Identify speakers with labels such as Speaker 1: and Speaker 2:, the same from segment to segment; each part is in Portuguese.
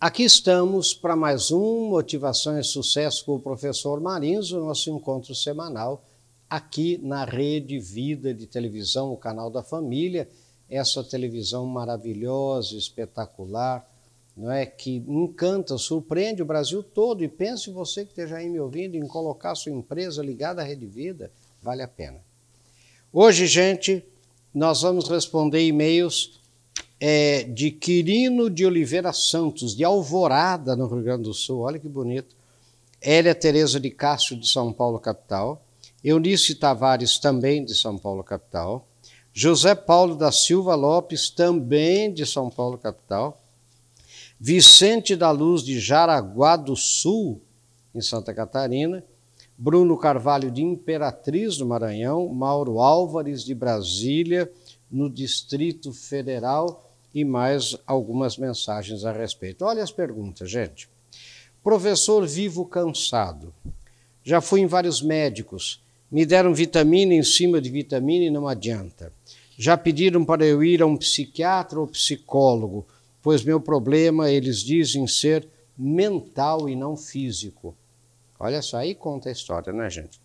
Speaker 1: Aqui estamos para mais um Motivação e Sucesso com o professor Marins, o nosso encontro semanal aqui na Rede Vida de Televisão, o canal da família, essa televisão maravilhosa, espetacular, não é? Que encanta, surpreende o Brasil todo. E pense você que esteja aí me ouvindo em colocar sua empresa ligada à Rede Vida, vale a pena. Hoje, gente, nós vamos responder e-mails é, de Quirino de Oliveira Santos, de Alvorada, no Rio Grande do Sul. Olha que bonito. Hélia Tereza de Castro, de São Paulo, capital. Eunice Tavares, também de São Paulo, capital. José Paulo da Silva Lopes, também de São Paulo, capital. Vicente da Luz, de Jaraguá do Sul, em Santa Catarina. Bruno Carvalho, de Imperatriz, no Maranhão. Mauro Álvares, de Brasília, no Distrito Federal e mais algumas mensagens a respeito. Olha as perguntas, gente. Professor vivo cansado. Já fui em vários médicos. Me deram vitamina em cima de vitamina e não adianta. Já pediram para eu ir a um psiquiatra ou psicólogo, pois meu problema, eles dizem ser mental e não físico. Olha só, aí conta a história, né, gente?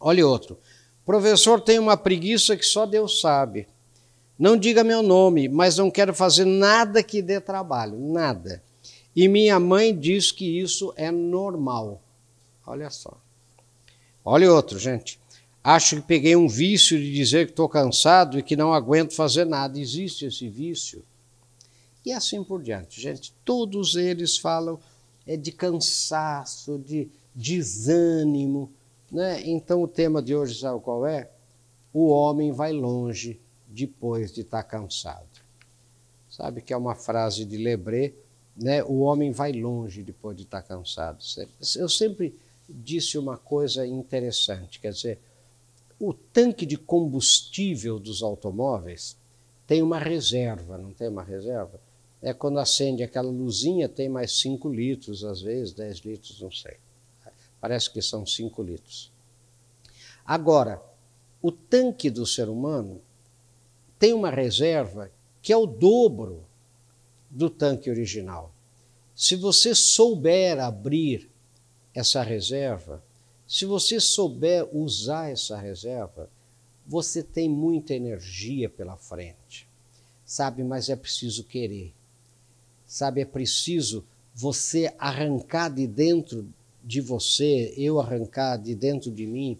Speaker 1: Olha outro. Professor tem uma preguiça que só Deus sabe. Não diga meu nome, mas não quero fazer nada que dê trabalho, nada. E minha mãe diz que isso é normal. Olha só. Olha outro, gente. Acho que peguei um vício de dizer que estou cansado e que não aguento fazer nada. Existe esse vício? E assim por diante, gente. Todos eles falam é de cansaço, de desânimo. Né? Então o tema de hoje, sabe qual é? O homem vai longe depois de estar tá cansado. Sabe que é uma frase de Lebré, né? O homem vai longe depois de estar tá cansado. Eu sempre disse uma coisa interessante, quer dizer, o tanque de combustível dos automóveis tem uma reserva, não tem uma reserva? É quando acende aquela luzinha, tem mais 5 litros, às vezes 10 litros, não sei. Parece que são 5 litros. Agora, o tanque do ser humano tem uma reserva que é o dobro do tanque original. Se você souber abrir essa reserva, se você souber usar essa reserva, você tem muita energia pela frente. Sabe, mas é preciso querer. Sabe, é preciso você arrancar de dentro de você, eu arrancar de dentro de mim,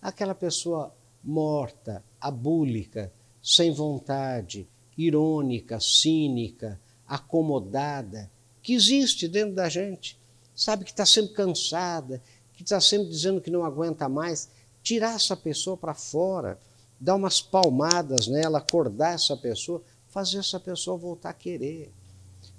Speaker 1: aquela pessoa morta, abúlica, sem vontade, irônica, cínica, acomodada, que existe dentro da gente. Sabe que está sempre cansada, que está sempre dizendo que não aguenta mais. Tirar essa pessoa para fora, dar umas palmadas nela, acordar essa pessoa, fazer essa pessoa voltar a querer.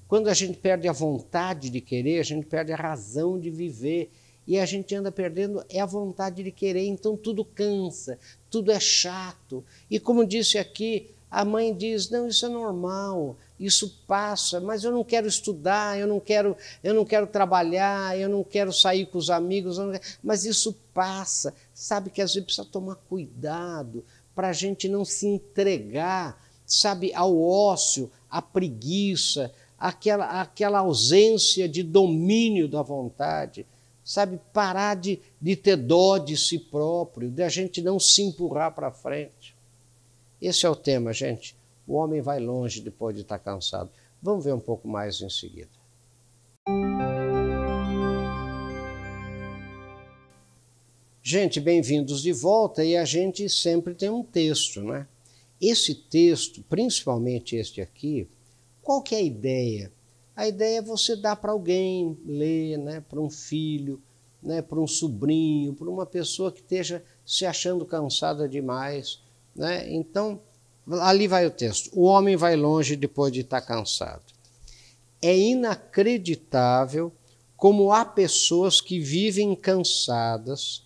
Speaker 1: Quando a gente perde a vontade de querer, a gente perde a razão de viver e a gente anda perdendo é a vontade de querer, então tudo cansa, tudo é chato. E como disse aqui, a mãe diz: "Não, isso é normal, isso passa, mas eu não quero estudar, eu não quero, eu não quero trabalhar, eu não quero sair com os amigos, mas isso passa". Sabe que às vezes precisa tomar cuidado para a gente não se entregar, sabe, ao ócio, à preguiça, aquela, aquela ausência de domínio da vontade sabe, parar de, de ter dó de si próprio, de a gente não se empurrar para frente. Esse é o tema, gente. O homem vai longe depois de estar cansado. Vamos ver um pouco mais em seguida. Gente, bem-vindos de volta e a gente sempre tem um texto, né? Esse texto, principalmente este aqui, qual que é a ideia? A ideia é você dar para alguém ler, né, para um filho, né, para um sobrinho, para uma pessoa que esteja se achando cansada demais. Né? Então, ali vai o texto. O homem vai longe depois de estar cansado. É inacreditável como há pessoas que vivem cansadas,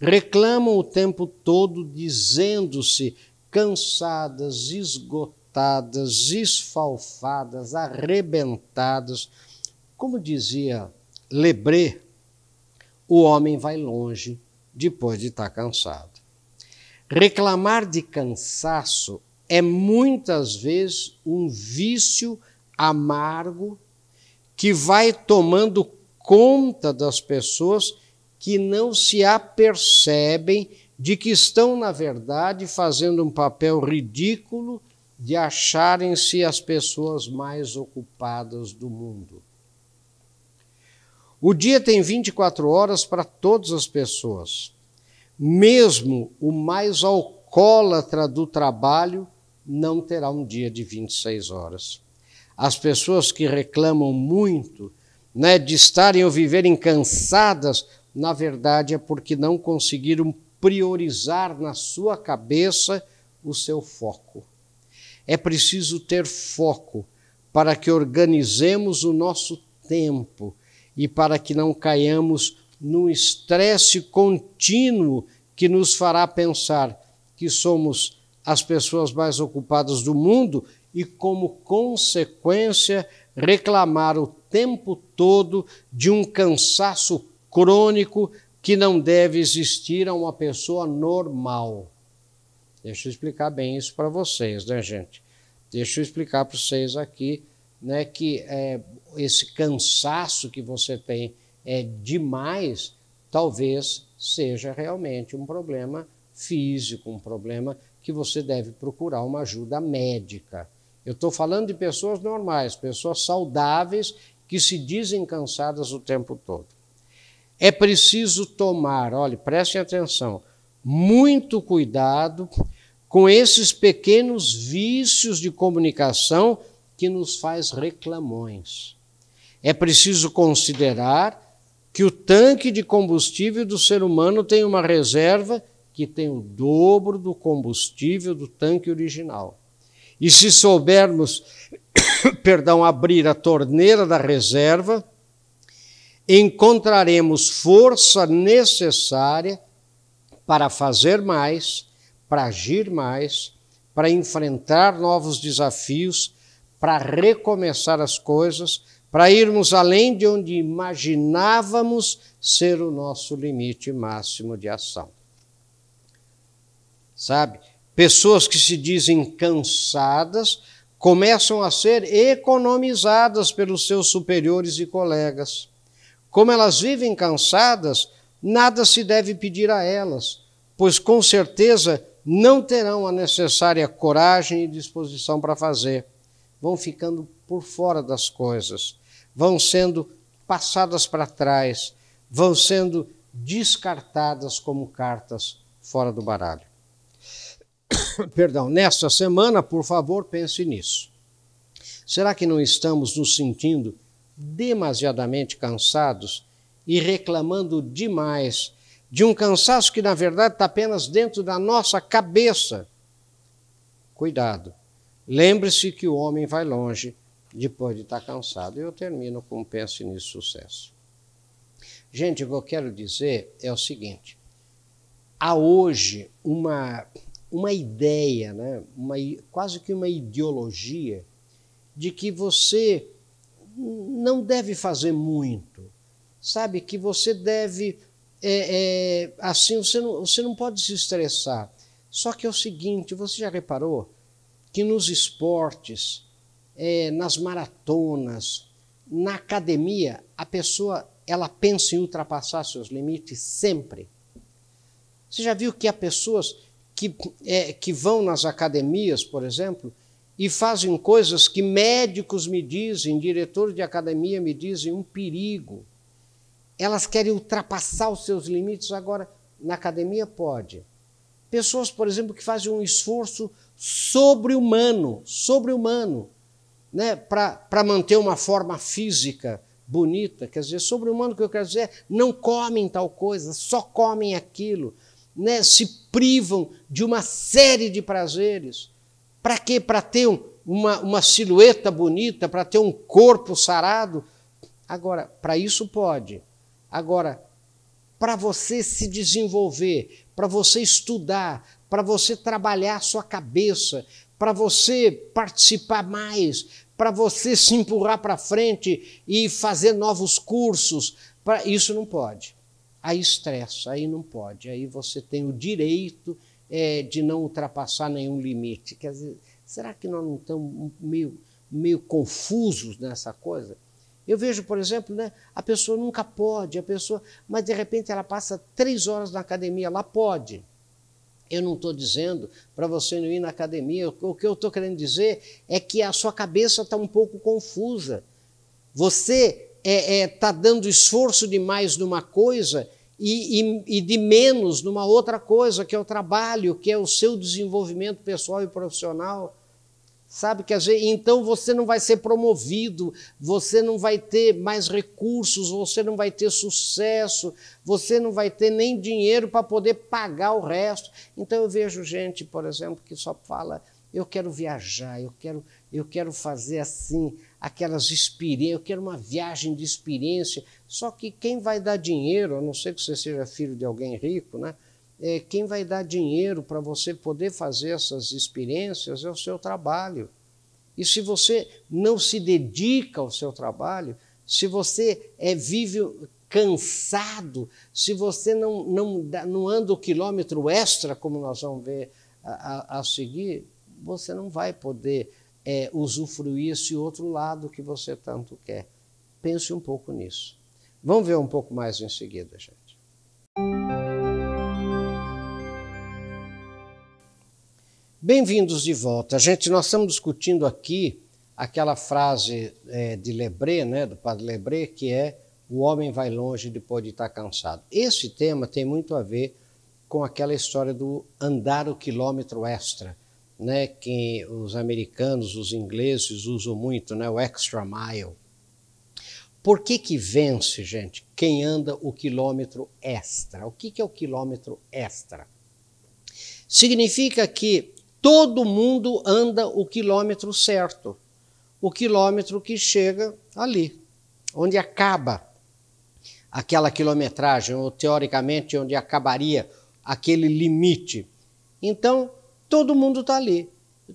Speaker 1: reclamam o tempo todo dizendo-se cansadas, esgotadas cortadas, esfalfadas, arrebentadas. Como dizia Lebré, o homem vai longe depois de estar cansado. Reclamar de cansaço é muitas vezes um vício amargo que vai tomando conta das pessoas que não se apercebem de que estão, na verdade, fazendo um papel ridículo de acharem-se as pessoas mais ocupadas do mundo. O dia tem 24 horas para todas as pessoas. Mesmo o mais alcoólatra do trabalho não terá um dia de 26 horas. As pessoas que reclamam muito né, de estarem ou viverem cansadas, na verdade é porque não conseguiram priorizar na sua cabeça o seu foco. É preciso ter foco para que organizemos o nosso tempo e para que não caiamos num estresse contínuo que nos fará pensar que somos as pessoas mais ocupadas do mundo e, como consequência, reclamar o tempo todo de um cansaço crônico que não deve existir a uma pessoa normal. Deixa eu explicar bem isso para vocês, né, gente? Deixa eu explicar para vocês aqui né, que é, esse cansaço que você tem é demais, talvez seja realmente um problema físico, um problema que você deve procurar uma ajuda médica. Eu estou falando de pessoas normais, pessoas saudáveis que se dizem cansadas o tempo todo. É preciso tomar, olhe, prestem atenção, muito cuidado com esses pequenos vícios de comunicação que nos faz reclamões. É preciso considerar que o tanque de combustível do ser humano tem uma reserva que tem o dobro do combustível do tanque original. E se soubermos, perdão, abrir a torneira da reserva, encontraremos força necessária para fazer mais, para agir mais, para enfrentar novos desafios para recomeçar as coisas, para irmos além de onde imaginávamos ser o nosso limite máximo de ação. Sabe? Pessoas que se dizem cansadas começam a ser economizadas pelos seus superiores e colegas. Como elas vivem cansadas, nada se deve pedir a elas, pois com certeza não terão a necessária coragem e disposição para fazer vão ficando por fora das coisas, vão sendo passadas para trás, vão sendo descartadas como cartas fora do baralho. Perdão, nesta semana, por favor, pense nisso. Será que não estamos nos sentindo demasiadamente cansados e reclamando demais de um cansaço que, na verdade, está apenas dentro da nossa cabeça? Cuidado Lembre-se que o homem vai longe depois de estar cansado. E eu termino com pense nisso sucesso. Gente, o que eu quero dizer é o seguinte: há hoje uma, uma ideia, né, uma, quase que uma ideologia, de que você não deve fazer muito, sabe? Que você deve. É, é, assim, você não, você não pode se estressar. Só que é o seguinte: você já reparou? que nos esportes, é, nas maratonas, na academia, a pessoa ela pensa em ultrapassar seus limites sempre. Você já viu que há pessoas que, é, que vão nas academias, por exemplo, e fazem coisas que médicos me dizem, diretores de academia me dizem, um perigo. Elas querem ultrapassar os seus limites, agora na academia pode. Pessoas, por exemplo, que fazem um esforço sobre-humano, sobre-humano, né? para manter uma forma física bonita. Quer dizer, sobre-humano, que eu quero dizer, é, não comem tal coisa, só comem aquilo, né? se privam de uma série de prazeres. Para quê? Para ter um, uma, uma silhueta bonita, para ter um corpo sarado. Agora, para isso pode. Agora, para você se desenvolver, para você estudar, para você trabalhar sua cabeça, para você participar mais, para você se empurrar para frente e fazer novos cursos. Pra... Isso não pode. Aí estressa, aí não pode. Aí você tem o direito é, de não ultrapassar nenhum limite. Quer dizer, será que nós não estamos meio, meio confusos nessa coisa? Eu vejo, por exemplo, né, a pessoa nunca pode, a pessoa, mas de repente ela passa três horas na academia, ela pode. Eu não estou dizendo para você não ir na academia, o que eu estou querendo dizer é que a sua cabeça está um pouco confusa. Você está é, é, tá dando esforço demais numa coisa e, e, e, de menos numa outra coisa, que é o trabalho, que é o seu desenvolvimento pessoal e profissional. Sabe que vezes, então você não vai ser promovido, você não vai ter mais recursos, você não vai ter sucesso, você não vai ter nem dinheiro para poder pagar o resto. Então eu vejo gente, por exemplo, que só fala: eu quero viajar, eu quero, eu quero fazer assim, aquelas experiências, eu quero uma viagem de experiência. Só que quem vai dar dinheiro, a não ser que você seja filho de alguém rico, né? É, quem vai dar dinheiro para você poder fazer essas experiências é o seu trabalho. E se você não se dedica ao seu trabalho, se você é, vive cansado, se você não, não, não anda o quilômetro extra, como nós vamos ver a, a, a seguir, você não vai poder é, usufruir esse outro lado que você tanto quer. Pense um pouco nisso. Vamos ver um pouco mais em seguida, gente. Bem-vindos de volta. Gente, nós estamos discutindo aqui aquela frase é, de Lebré, né, do padre Lebré, que é o homem vai longe depois de estar cansado. Esse tema tem muito a ver com aquela história do andar o quilômetro extra, né, que os americanos, os ingleses usam muito, né, o extra mile. Por que que vence, gente, quem anda o quilômetro extra? O que, que é o quilômetro extra? Significa que todo mundo anda o quilômetro certo, o quilômetro que chega ali, onde acaba aquela quilometragem, ou teoricamente onde acabaria aquele limite. Então, todo mundo está ali.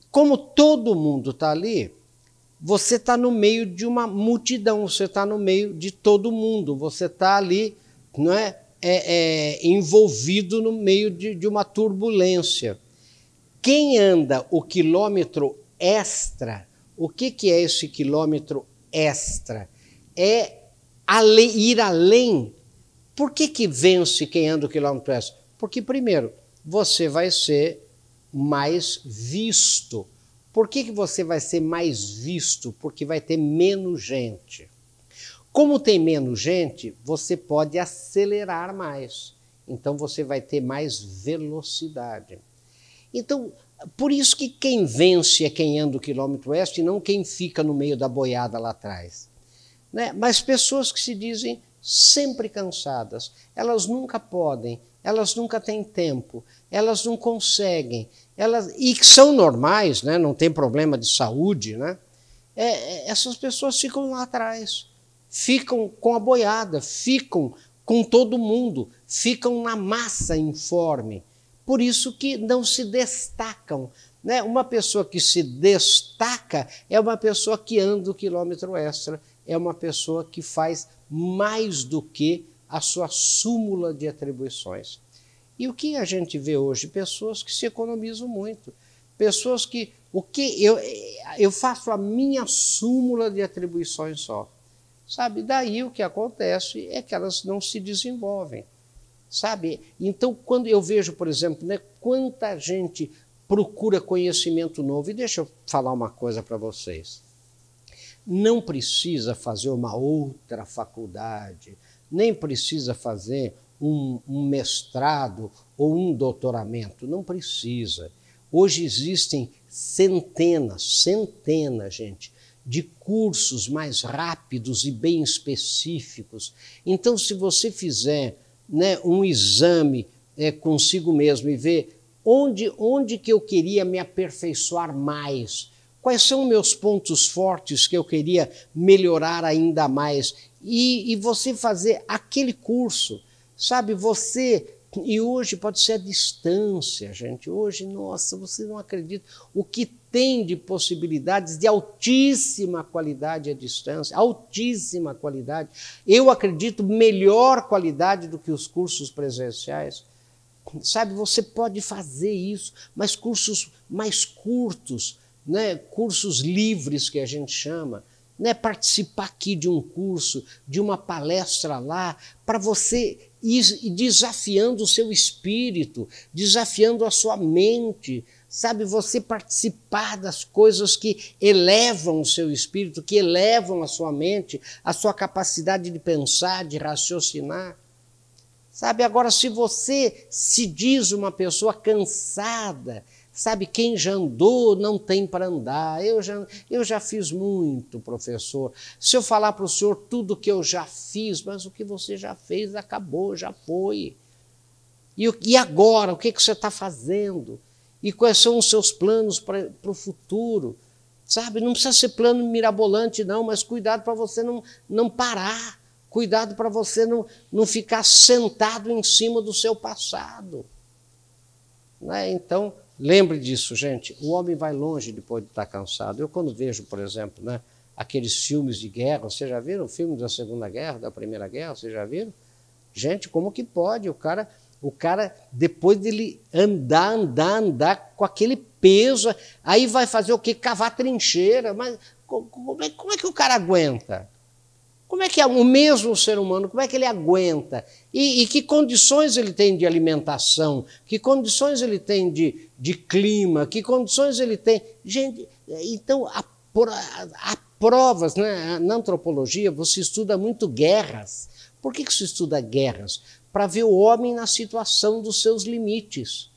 Speaker 1: Como todo mundo está ali, você está no meio de uma multidão, você está no meio de todo mundo, você está ali, não é? É, é, envolvido no meio de, de uma turbulência. Quem anda o quilômetro extra, o que, que é esse quilômetro extra? É ir além. Por que, que vence quem anda o quilômetro extra? Porque, primeiro, você vai ser mais visto. Por que, que você vai ser mais visto? Porque vai ter menos gente. Como tem menos gente, você pode acelerar mais. Então você vai ter mais velocidade. Então, por isso que quem vence é quem anda o quilômetro oeste e não quem fica no meio da boiada lá atrás. Né? Mas pessoas que se dizem sempre cansadas, elas nunca podem, elas nunca têm tempo, elas não conseguem, elas e que são normais, né? não tem problema de saúde, né? É, é essas pessoas ficam lá atrás, ficam com a boiada, ficam com todo mundo, ficam na massa informe por isso que não se destacam. Né? Uma pessoa que se destaca é uma pessoa que anda o quilômetro extra, é uma pessoa que faz mais do que a sua súmula de atribuições. E o que a gente vê hoje? Pessoas que se economizam muito. Pessoas que. O que eu, eu faço a minha súmula de atribuições só. Sabe? Daí o que acontece é que elas não se desenvolvem sabe? Então, quando eu vejo, por exemplo, né, quanta gente procura conhecimento novo, e deixa eu falar uma coisa para vocês. Não precisa fazer uma outra faculdade, nem precisa fazer um, um mestrado ou um doutoramento, não precisa. Hoje existem centenas, centenas, gente, de cursos mais rápidos e bem específicos. Então, se você fizer né, um exame é, consigo mesmo e ver onde, onde que eu queria me aperfeiçoar mais, quais são meus pontos fortes que eu queria melhorar ainda mais e, e você fazer aquele curso, sabe? Você e hoje pode ser a distância, gente. Hoje, nossa, você não acredita o que tem de possibilidades de altíssima qualidade à distância, altíssima qualidade. Eu acredito melhor qualidade do que os cursos presenciais. Sabe, você pode fazer isso, mas cursos mais curtos, né? cursos livres que a gente chama, né, participar aqui de um curso, de uma palestra lá, para você ir desafiando o seu espírito, desafiando a sua mente, sabe? Você participar das coisas que elevam o seu espírito, que elevam a sua mente, a sua capacidade de pensar, de raciocinar. Sabe, agora, se você se diz uma pessoa cansada, Sabe, quem já andou não tem para andar. Eu já, eu já fiz muito, professor. Se eu falar para o senhor tudo que eu já fiz, mas o que você já fez acabou, já foi. E, e agora, o que, que você está fazendo? E quais são os seus planos para o futuro? Sabe, não precisa ser plano mirabolante, não, mas cuidado para você não, não parar. Cuidado para você não, não ficar sentado em cima do seu passado. Né? Então, Lembre disso, gente. O homem vai longe depois de estar cansado. Eu, quando vejo, por exemplo, né, aqueles filmes de guerra, vocês já viram filmes da Segunda Guerra, da Primeira Guerra? Vocês já viram? Gente, como que pode? O cara, o cara depois dele andar, andar, andar com aquele peso, aí vai fazer o quê? Cavar trincheira. Mas como é, como é que o cara aguenta? Como é que é o mesmo ser humano, como é que ele aguenta? E, e, que condições ele tem de alimentação? Que condições ele tem de, de clima? Que condições ele tem? Gente, então, há, há provas, né? na antropologia você estuda muito guerras. Por que, que se estuda guerras? Para ver o homem na situação dos seus limites.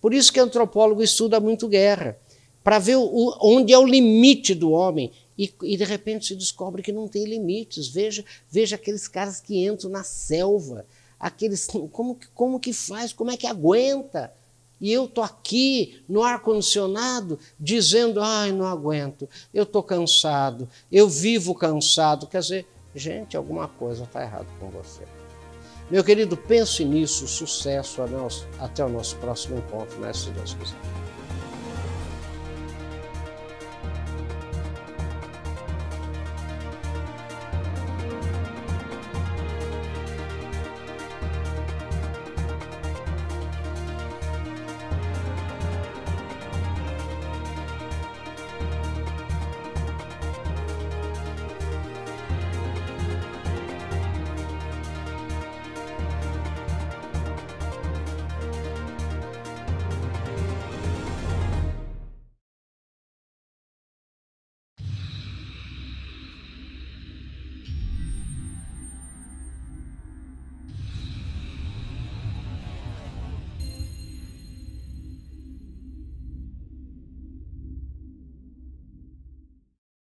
Speaker 1: Por isso que o antropólogo estuda muito guerra. Para ver o, onde é o limite do homem e, e, de repente se descobre que não tem limites. Veja, veja aqueles caras que entram na selva, aqueles como, como que faz, como é que aguenta? E eu estou aqui no ar-condicionado dizendo, ai, não aguento, eu estou cansado, eu vivo cansado. Quer dizer, gente, alguma coisa está errada com você. Meu querido, pense nisso, sucesso, até o nosso próximo encontro, né, se Deus quiser.